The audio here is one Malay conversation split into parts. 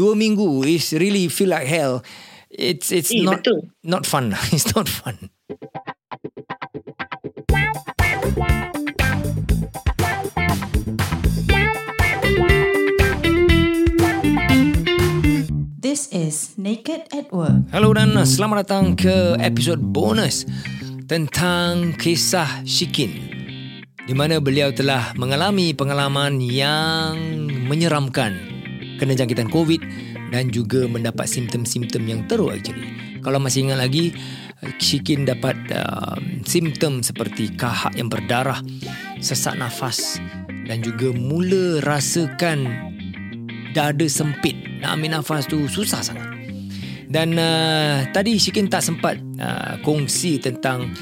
Dua minggu is really feel like hell. It's it's Eh, not betul. not fun. It's not fun. This is Naked at Work. Hello dan selamat datang ke episod bonus tentang kisah Shikin di mana beliau telah mengalami pengalaman yang menyeramkan kena jangkitan COVID dan juga mendapat simptom-simptom yang teruk actually. Kalau masih ingat lagi Shikin dapat uh, simptom seperti kahak yang berdarah, sesak nafas dan juga mula rasakan dada sempit. Nak ambil nafas tu susah sangat. Dan uh, tadi Syikin tak sempat uh, kongsi tentang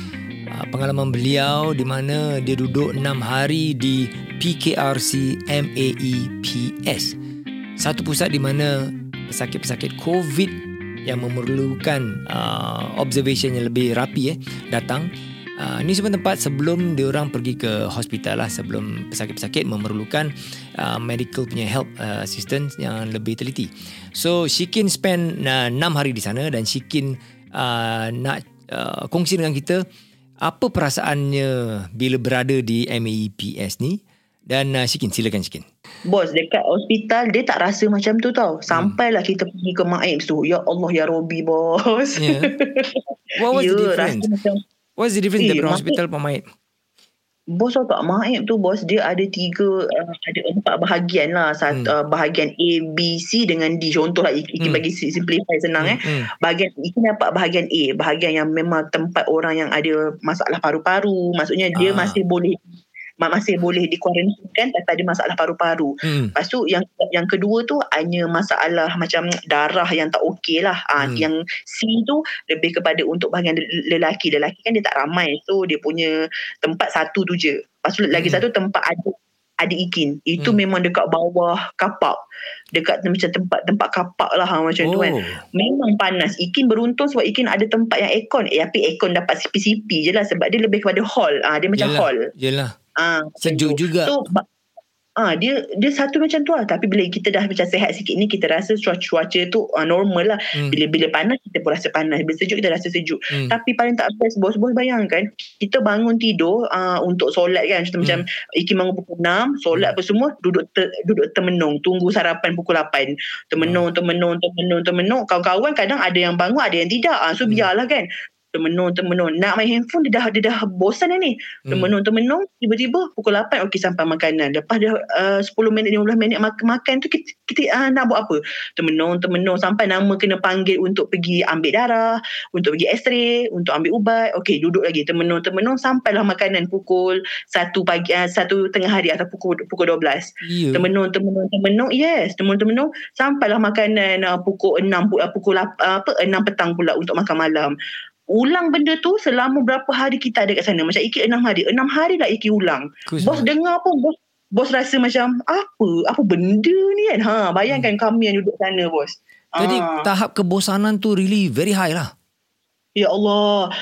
uh, pengalaman beliau di mana dia duduk 6 hari di PKRC MAEPS. Satu pusat di mana pesakit-pesakit COVID yang memerlukan uh, observation yang lebih rapi eh datang. Uh, ni semua tempat sebelum diorang pergi ke hospital lah sebelum pesakit-pesakit memerlukan uh, medical punya help uh, assistance yang lebih teliti. So Shikin spend uh, 6 hari di sana dan Shikin uh, nak uh, kongsi dengan kita apa perasaannya bila berada di MAEPS ni dan uh, Shikin silakan Shikin. Bos dekat hospital dia tak rasa macam tu tau. Sampailah kita pergi ke Maib tu. Ya Allah ya Robi bos. Yeah. What was the Ya, difference? macam What's the difference Eh, daripada Maib- hospital pemain? Bos tahu tak Maib tu bos dia ada tiga uh, ada empat bahagian lah satu Hmm. uh, bahagian A B C dengan D contohlah Ik- Iki Hmm. bagi si- simplify senang eh Hmm. bahagian Iki dapat bahagian A bahagian yang memang tempat orang yang ada masalah paru-paru maksudnya dia Ah. masih boleh masih boleh dikuarantinkan tapi ada masalah paru-paru Hmm. Lepas tu yang yang kedua tu hanya masalah macam darah yang tak okey lah. Ha, Hmm. Yang C tu lebih kepada untuk bahagian lel- lelaki. Lelaki kan dia tak ramai. So dia punya tempat satu tu je. Lepas tu lagi Hmm. satu tempat adik adik Ikin. Itu Hmm. memang dekat bawah kapak. Dekat macam tempat tempat kapak lah ha, macam tu kan. Oh. Memang panas. Ikin beruntung sebab Ikin ada tempat yang aircon. Eh, tapi aircon dapat CP-CP je lah sebab dia lebih kepada hall. Ah, dia macam Yelah. hall. Yelah. Ah, Sejuk juga. So ah dia dia satu macam tu lah. Tapi bila kita dah macam sehat sikit ni kita rasa cuaca, cuaca tu uh, normal lah. Hmm. bila bila panas kita pun rasa panas. Bila sejuk kita rasa sejuk. Hmm. tapi paling tak best bos bos bayangkan kita bangun tidur uh, untuk solat kan. Hmm. kita macam Iki bangun pukul 6 solat apa semua duduk ter, duduk termenung. Tunggu sarapan pukul 8 termenung termenung termenung termenung. Kawan-kawan kadang ada yang bangun ada yang tidak. Uh, so Hmm. biarlah kan termenung termenung. Nak main handphone dia dah dia dah bosan dah ni. Hmm. termenung termenung tiba-tiba pukul 8 okey sampai makanan. Lepas dah uh, 10 minit 15 minit mak- makan tu kita, kita uh, nak buat apa? Termenung termenung. Sampai nama kena panggil untuk pergi ambil darah untuk pergi x-ray untuk ambil ubat. Okey duduk lagi. Termenung termenung sampailah makanan pukul 1 pagi uh, 1 tengah hari atau pukul pukul 12 Ya. termenung termenung termenung yes. Termenung termenung sampailah makanan uh, pukul 6 pu- uh, pukul uh, apa 6 petang pula untuk makan malam ulang benda tu selama berapa hari kita ada kat sana. Macam Iki 6 hari. 6 hari lah Iki ulang. Kus- bos dengar pun bos bos rasa macam apa? Apa benda ni kan? Ha bayangkan kami yang duduk sana bos. Jadi Ah. tahap kebosanan tu really very high lah. Ya Allah.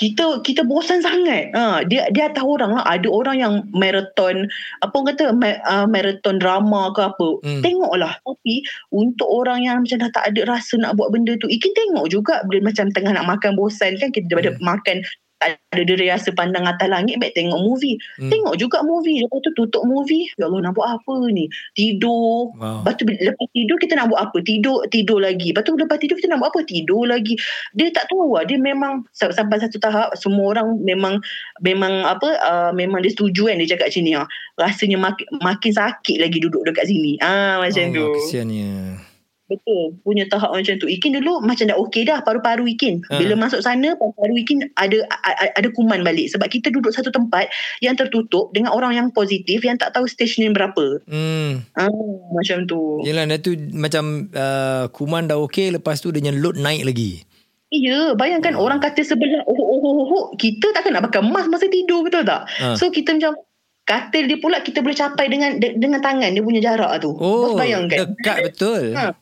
Kita kita bosan sangat. Ha, dia dia atas orang lah. Ada orang yang marathon apa orang kata ma, uh, marathon drama ke apa. Hmm. Hmm. Tengoklah. Tapi untuk orang yang macam dah tak ada rasa nak buat benda tu, Ikin tengok juga bila macam tengah nak makan bosan kan kita daripada Hmm. makan tak ada dia rasa pandang atas langit baik tengok movie. Hmm. Tengok juga movie. Lepas tu tutup movie. Ya Allah nak buat apa ni? Tidur. Wow. Lepas tu lepas tidur kita nak buat apa? Tidur, tidur lagi. Lepas tu lepas tidur kita nak buat apa? Tidur lagi. Dia tak tahu lah. Dia memang sa- sampai satu tahap semua orang memang memang apa uh, memang dia setuju kan dia cakap macam ni. ah. Rasanya mak, makin sakit lagi duduk dekat sini. Ah macam oh, tu. Kesiannya. Betul. Punya tahap macam tu. Ikin dulu macam dah okey dah paru-paru Ikin. Ha. Bila masuk sana paru-paru Ikin ada ada kuman balik sebab kita duduk satu tempat yang tertutup dengan orang yang positif yang tak tahu stage ni berapa. Hmm. Ah macam tu. Yelah, dah tu macam uh, kuman dah okey, lepas tu dia load naik lagi. Ya, bayangkan Oh. orang kata sebelah oh oh oh, oh, oh. kita takkan nak pakai mask masa tidur betul tak? Ha. So kita macam katil dia pula kita boleh capai dengan de, dengan tangan dia punya jarak tu. Oh, bayangkan. dekat betul. Ha.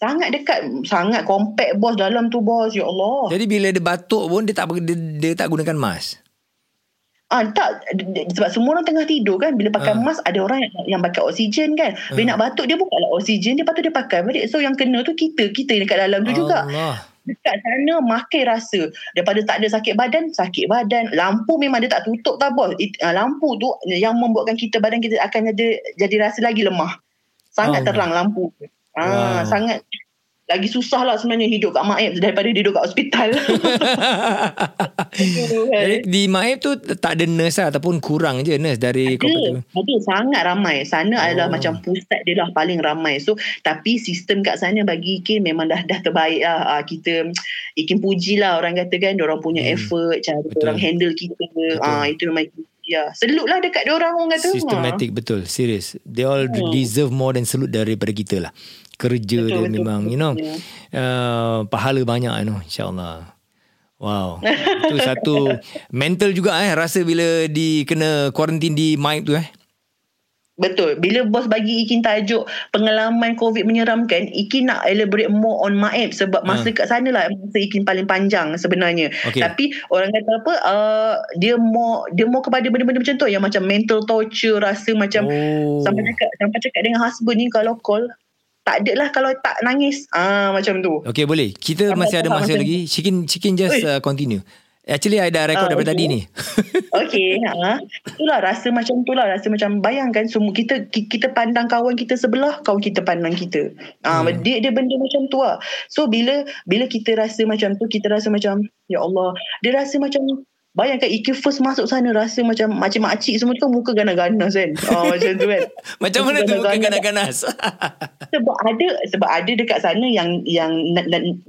Sangat dekat, sangat compact bos dalam tu bos. Ya Allah. Jadi bila dia batuk pun dia tak dia, dia tak gunakan mask. Ah tak sebab semua orang tengah tidur kan bila pakai Ah. mask ada orang yang, yang pakai oksigen kan. Bila nak batuk dia bukanlah oksigen dia patut dia pakai balik. So yang kena tu kita kita yang dekat dalam tu juga. Allah. Dekat sana makin rasa daripada tak ada sakit badan sakit badan lampu memang dia tak tutup tak bos It, uh, lampu tu yang membuatkan kita badan kita akan jadi jadi rasa lagi lemah sangat Allah. terang lampu ah Wow. sangat lagi susah lah sebenarnya hidup kat Maib daripada duduk kat hospital. Jadi di Maib tu tak ada nurse lah ataupun kurang je nurse dari ada, komputer. ada sangat ramai. Sana Oh. adalah macam pusat dia lah paling ramai. So tapi sistem kat sana bagi Ikin memang dah dah terbaik lah. Ah, kita Ikin puji lah orang kata kan orang punya Hmm. effort cara Betul. orang handle kita. Betul. Ah itu memang ya. Selut lah dekat dia orang orang kata. Systematic betul serius they all Hmm. deserve more than salute daripada kita lah kerja Betul, dia betul, memang betul. you know Ya. uh, pahala banyak you know insyaallah wow itu satu mental juga eh rasa bila di kena quarantine di mic tu eh Betul. Bila bos bagi Ikin tajuk pengalaman COVID menyeramkan, Ikin nak elaborate more on Maib sebab masa Ha. kat sana lah masa Ikin paling panjang sebenarnya. Okey. Tapi orang kata apa, uh, dia more dia more kepada benda-benda macam tu yang macam mental torture, rasa macam oh sampai cakap sampai cakap dengan husband ni kalau call tak ada lah kalau tak nangis. Ah macam tu. Okay boleh Kita Faham, masih ada masa lagi Chicken Chicken just uh, continue Actually I dah record Ah, daripada okay. tadi ni Okey, ha. Itulah rasa macam tu lah, rasa macam bayangkan semua kita ki- kita pandang kawan kita sebelah, kawan kita pandang kita. Ah Hmm. dia dia benda macam tu lah. So bila bila kita rasa macam tu, kita rasa macam ya Allah, dia rasa macam Bayangkan Iki first masuk sana rasa macam macam makcik semua tu muka ganas-ganas kan. Ah macam tu kan. Macam mana tu Bukan ganas-ganas Sebab ada sebab ada dekat sana yang yang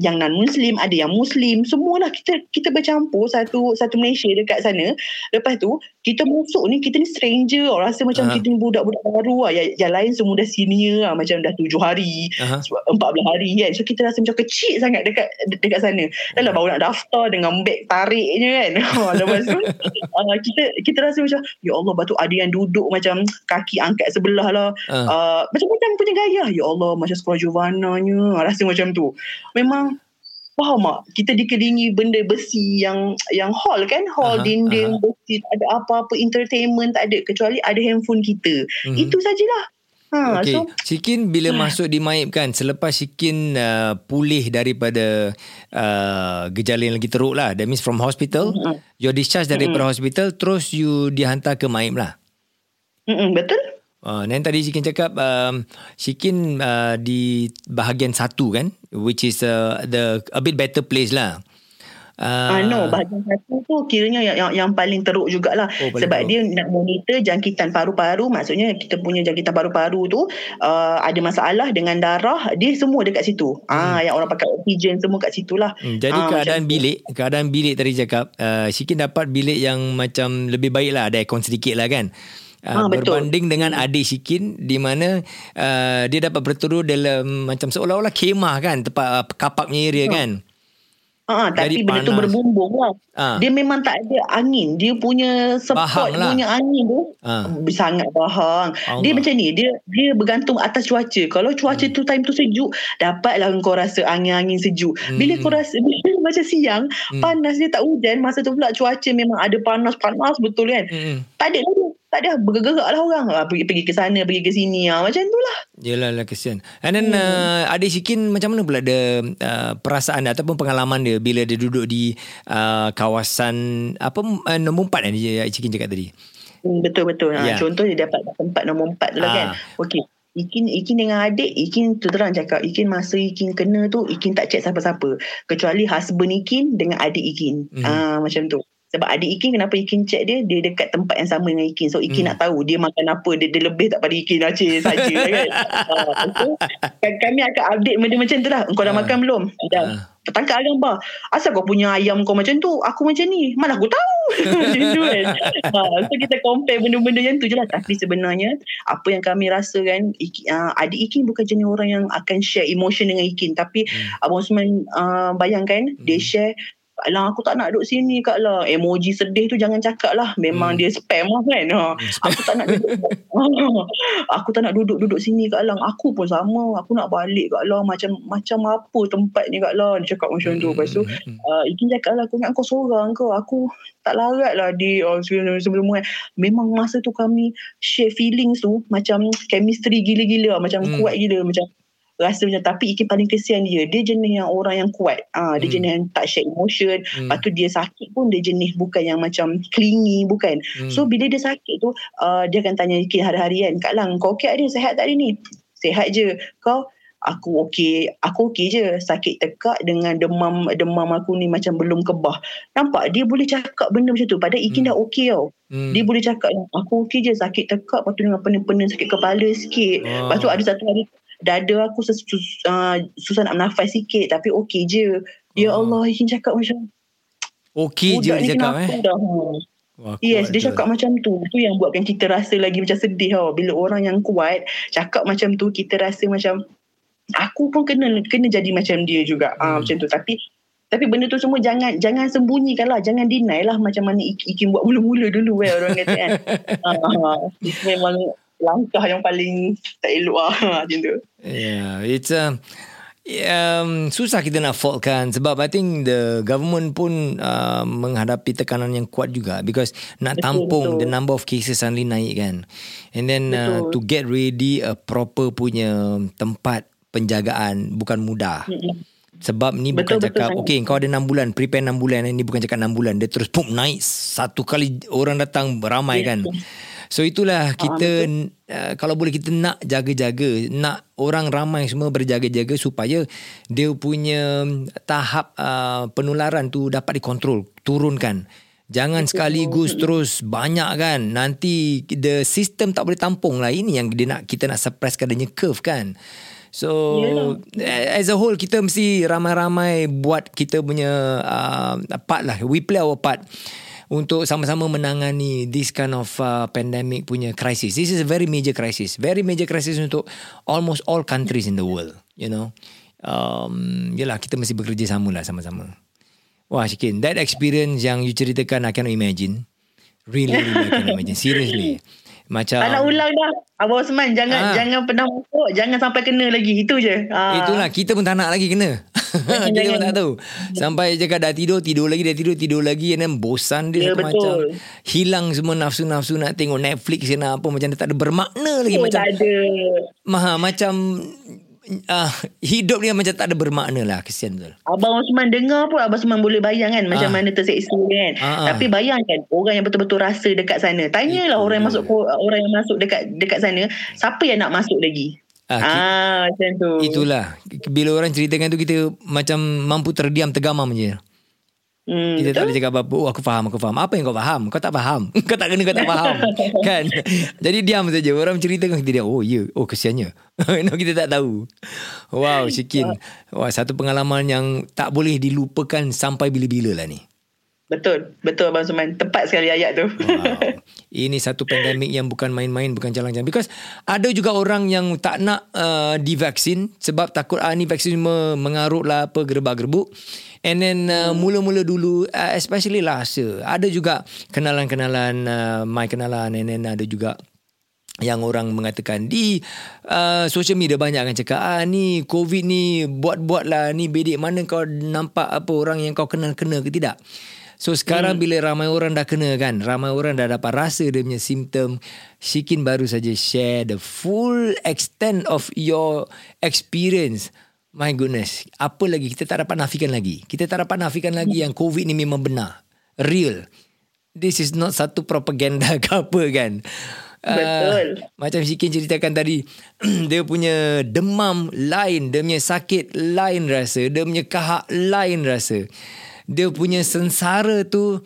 yang, non muslim, ada yang muslim, semualah kita kita bercampur satu satu Malaysia dekat sana. Lepas tu kita masuk ni kita ni stranger, orang rasa macam Aha. kita ni budak-budak baru lah. Yang, yang lain semua dah senior lah, macam dah tujuh hari, empat belas hari kan. So kita rasa macam kecil sangat dekat dekat sana. Dah lah baru nak daftar dengan beg tarik je kan. Lepas tu uh, kita kita rasa macam ya Allah batu ada yang duduk macam kaki angkat sebelah lah. Ah. Uh, macam-macam punya gaya. Ya Allah macam sekolah Giovanna-nya. Rasa macam tu. Memang faham tak? Kita dikelilingi benda besi yang yang hall kan? Hall Aha, dinding aha. besi. Tak ada apa-apa entertainment tak ada. Kecuali ada handphone kita. Mhm. Itu sajalah. Ha, Okay. So Shikin bila masuk di Maib kan selepas Shikin uh, pulih daripada uh, gejala yang lagi teruk lah. That means from hospital, Mm-mm. you're discharged daripada hospital terus you dihantar ke Maib lah. mm-mm, betul? Uh, dan tadi Shikin cakap um, Shikin uh, di bahagian satu kan which is uh, the a bit better place lah. Uh, Ah, no, bahagian satu tu kiranya yang, yang, yang paling teruk jugalah. Oh, paling Sebab teruk. dia nak monitor jangkitan paru-paru. Maksudnya kita punya jangkitan paru-paru tu uh, ada masalah dengan darah. Dia semua dekat situ. Ah, Yang orang pakai oksigen semua kat situ lah. Hmm, jadi Ah, keadaan macam tu. bilik, keadaan bilik tadi cakap, uh, Shikin dapat bilik yang macam lebih baik lah, ada aircon sedikit lah kan. Uh, betul. berbanding dengan adik Shikin di mana uh, dia dapat berteduh dalam macam seolah-olah kemah kan tempat uh, kapaknya area kan. Jadi tapi benda tu panas. berbumbung lah. Ah. Dia memang tak ada angin. Dia punya support Bahang lah. punya angin tu Ah. sangat bahang. Allah. Dia macam ni, dia dia bergantung atas cuaca. Kalau cuaca Hmm. tu time tu sejuk, dapatlah kau rasa angin-angin sejuk. Bila Hmm. kau rasa bila macam siang, Hmm. panas dia tak hujan, masa tu pula cuaca memang ada panas-panas betul kan. Hmm. Tak ada lah tak ada bergerak lah orang ah, pergi pergi ke sana pergi ke sini ah macam tu lah Yelah lah kesian. And then uh, adik Shikin macam mana pula ada uh, perasaan dia ataupun pengalaman dia bila dia duduk di uh, kawasan apa uh, nombor 4 kan dia Shikin cakap tadi. Hmm, betul betul. Ya. Ha, contoh dia dapat tempat nombor empat tu lah Ah. kan. Okey. Ikin Ikin dengan adik Ikin tu terang cakap Ikin masa Ikin kena tu Ikin tak check siapa-siapa kecuali husband Ikin dengan adik Ikin Mhm. ah macam tu sebab adik Ikin kenapa Ikin check dia? Dia dekat tempat yang sama dengan Ikin. So Ikin Hmm. nak tahu dia makan apa. Dia, dia lebih tak pada Ikin Aceh saja kan? Ah, so, kan- kami akan update benda macam tu lah. Kau dah Ah. makan belum? Dah. Ah. Tangkap gambar Asal kau punya ayam kau macam tu Aku macam ni. Mana aku tahu. Macam tu kan? Ha, So kita compare benda-benda yang tu je lah. Tapi sebenarnya Apa yang kami rasa kan Iki, uh, Adik Ikin bukan jenis orang yang Akan share emotion dengan Ikin. Tapi Hmm. Abang Osman uh, Bayangkan Dia Hmm. share Kak Lang aku tak nak duduk sini Kak Lang. Emoji sedih tu jangan cakap lah. Memang Hmm. dia spam lah kan. Ha. Aku tak nak duduk. aku tak nak duduk-duduk sini Kak Lang. Aku pun sama. Aku nak balik Kak Lang. Macam macam apa tempat ni Kak Lang. Dia cakap macam tu. Lepas tu Hmm. uh, Ikin cakap lah aku ingat kau seorang ke aku tak larat lah di oh, sebelum sebelum kan memang masa tu kami share feelings tu macam chemistry gila-gila macam Hmm. hmm. kuat gila macam rasa macam tapi Ikin paling kesian dia. Dia jenis yang orang yang kuat. Ah dia Hmm. jenis yang tak share emotion. Hmm. lepas tu dia sakit pun dia jenis bukan yang macam clingy bukan. Hmm. so bila dia sakit tu uh, dia akan tanya Ikin hari-hari kan Kak Lang kau okey tak dia? Sihat tak hari ni? Sihat je. Kau? Aku okey. Aku okey je. Sakit tekak dengan demam demam aku ni macam belum kebah. Nampak dia boleh cakap benda macam tu. Padahal Ikin Hmm. dah okey tau. Hmm. dia boleh cakap aku okey je. Sakit tekak lepas tu dengan pening-pening sakit kepala sikit. Ah. lepas tu ada satu hari dada aku sus, sus, uh, susah nak bernafas sikit tapi okey je ya Ah. Allah Ikin cakap macam Okey je dia cakap eh. dah. Wah, Yes, dia cakap macam tu. Tu yang buatkan kita rasa lagi macam sedih tau. Bila orang yang kuat cakap macam tu, kita rasa macam aku pun kena kena jadi macam dia juga. Ah Hmm. macam tu. Tapi tapi benda tu semua jangan jangan sembunyikan lah. Jangan deny lah macam mana Ik- Ikin buat mula-mula dulu kan orang kata kan. itu memang langkah yang paling tak elok lah macam tu. Yeah, it's uh, um, susah kita nak faultkan sebab I think the government pun uh, menghadapi tekanan yang kuat juga because nak Betul, tampung betul. the number of cases suddenly naik kan and then uh, Betul. to get ready a proper punya tempat penjagaan bukan mudah Mm-mm. sebab ni Betul, bukan betul cakap sangat. okay kau ada 6 bulan prepare 6 bulan ni bukan cakap 6 bulan dia terus pum naik satu kali orang datang ramai Yes, kan. So itulah kita uh, kalau boleh kita nak jaga-jaga nak orang ramai semua berjaga-jaga supaya dia punya tahap uh, penularan tu dapat dikontrol turunkan Jangan sekaligus terus banyak kan. Nanti the system tak boleh tampung lah. Ini yang dia nak kita nak suppresskan adanya curve kan. So yeah. as a whole kita mesti ramai-ramai buat kita punya uh, part lah. We play our part untuk sama-sama menangani this kind of uh, pandemic punya crisis. This is a very major crisis. Very major crisis untuk almost all countries in the world. You know. Um, yelah kita mesti bekerja sama lah sama-sama. Wah Syikin, that experience yang you ceritakan I cannot imagine. Really, really I cannot imagine. Seriously. Macam Tak nak ulang dah. Abang Osman jangan jangan pernah masuk. Jangan sampai kena lagi. Itu je. Ah. Itulah kita pun tak nak lagi kena. Kita pun tak tahu. Sampai cakap dah tidur, tidur lagi, dah tidur, tidur lagi. And then bosan dia satu betul. macam. Hilang semua nafsu-nafsu nak tengok Netflix ke nak apa. Macam dia tak ada bermakna lagi. Oh, macam tak ada. Maha, macam uh, hidup dia macam tak ada bermakna lah. Kesian betul. Abang Osman dengar pun Abang Osman boleh bayang kan macam Ah. mana terseksa kan. Ah, ah. Tapi bayangkan orang yang betul-betul rasa dekat sana. Tanyalah Itu orang yang masuk orang yang masuk dekat dekat sana, siapa yang nak masuk lagi? Ah, Ah, macam tu. Itulah. Bila orang ceritakan tu kita macam mampu terdiam tergamam je. Hmm, Kita tak betul? boleh cakap apa-apa. Oh aku faham, aku faham. Apa yang kau faham? Kau tak faham. kau tak kena, kau tak faham. kan? Jadi diam saja. Orang ceritakan kita dia, oh ya, oh kesiannya. no, kita tak tahu. Wow, Syikin. Wah, satu pengalaman yang tak boleh dilupakan sampai bila-bila lah ni. Betul. Betul Abang Osman. Tepat sekali ayat tu. Wow. Ini satu pandemik yang bukan main-main, bukan jalan-jalan. Because ada juga orang yang tak nak uh, divaksin sebab takut ah ni vaksin mengarut lah apa gerbak-gerbuk. And then uh, mula-mula dulu, uh, especially last year, ada juga kenalan-kenalan, uh, my kenalan and then ada juga yang orang mengatakan di uh, social media banyak akan cakap ah ni covid ni buat-buat lah ni bedik mana kau nampak apa orang yang kau kenal-kenal ke tidak So sekarang hmm. bila ramai orang dah kena kan Ramai orang dah dapat rasa dia punya simptom Shikin baru saja share the full extent of your experience. My goodness Apa lagi? Kita tak dapat nafikan lagi. Kita tak dapat nafikan lagi yang COVID ni memang benar. Real. This is not satu propaganda ke apa kan. Betul. Uh, macam Shikin ceritakan tadi Dia punya demam lain Dia punya sakit lain rasa Dia punya kahak lain rasa Dia punya sengsara tu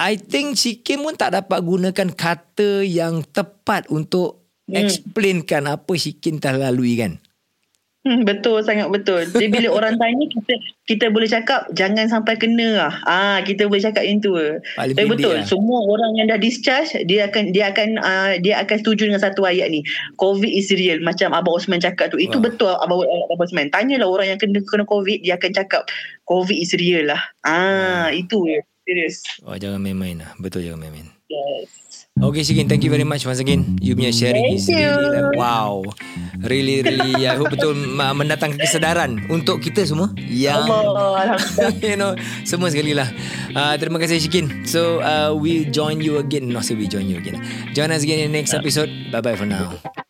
I think Shikin pun tak dapat gunakan kata yang tepat Untuk Hmm. explainkan apa Shikin telah lalui kan Hmm, betul sangat betul. Jadi bila orang tanya kita kita boleh cakap jangan sampai kena lah. Ah kita boleh cakap yang tu. Paling Tapi betul lah. semua orang yang dah discharge dia akan dia akan uh, dia akan setuju dengan satu ayat ni. COVID is real macam Abang Osman cakap tu. Itu Wah. betul Abang Abang Osman. Tanyalah orang yang kena kena COVID dia akan cakap COVID is real lah. Ah itu ya. Serius. Oh, jangan main-main lah. Betul jangan main-main. Yes. Okay Shikin Thank you very much once again. You punya sharing Thank is really you. like, Wow. Really really I hope betul Mendatangkan kesedaran Untuk kita semua. Yang Allah you know Semua sekali lah. Uh, Terima kasih Shikin So uh, we join you again. Not say we join you again. Join us again in the next episode. Bye bye for now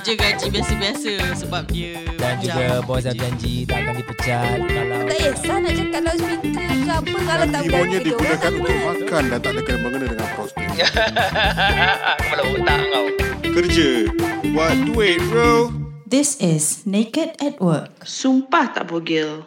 Je gaji biasa-biasa sebab dia Dan juga bos dah janji Tak akan dipecat Kalau Tak kisah nak cakap loudspeaker ke apa Kalau tak Ibunya berani digunakan untuk makan dan tak ada kena mengena dengan prostit. Kepala otak kau Kerja. Buat duit bro. This is Naked at Work. Sumpah tak bogel.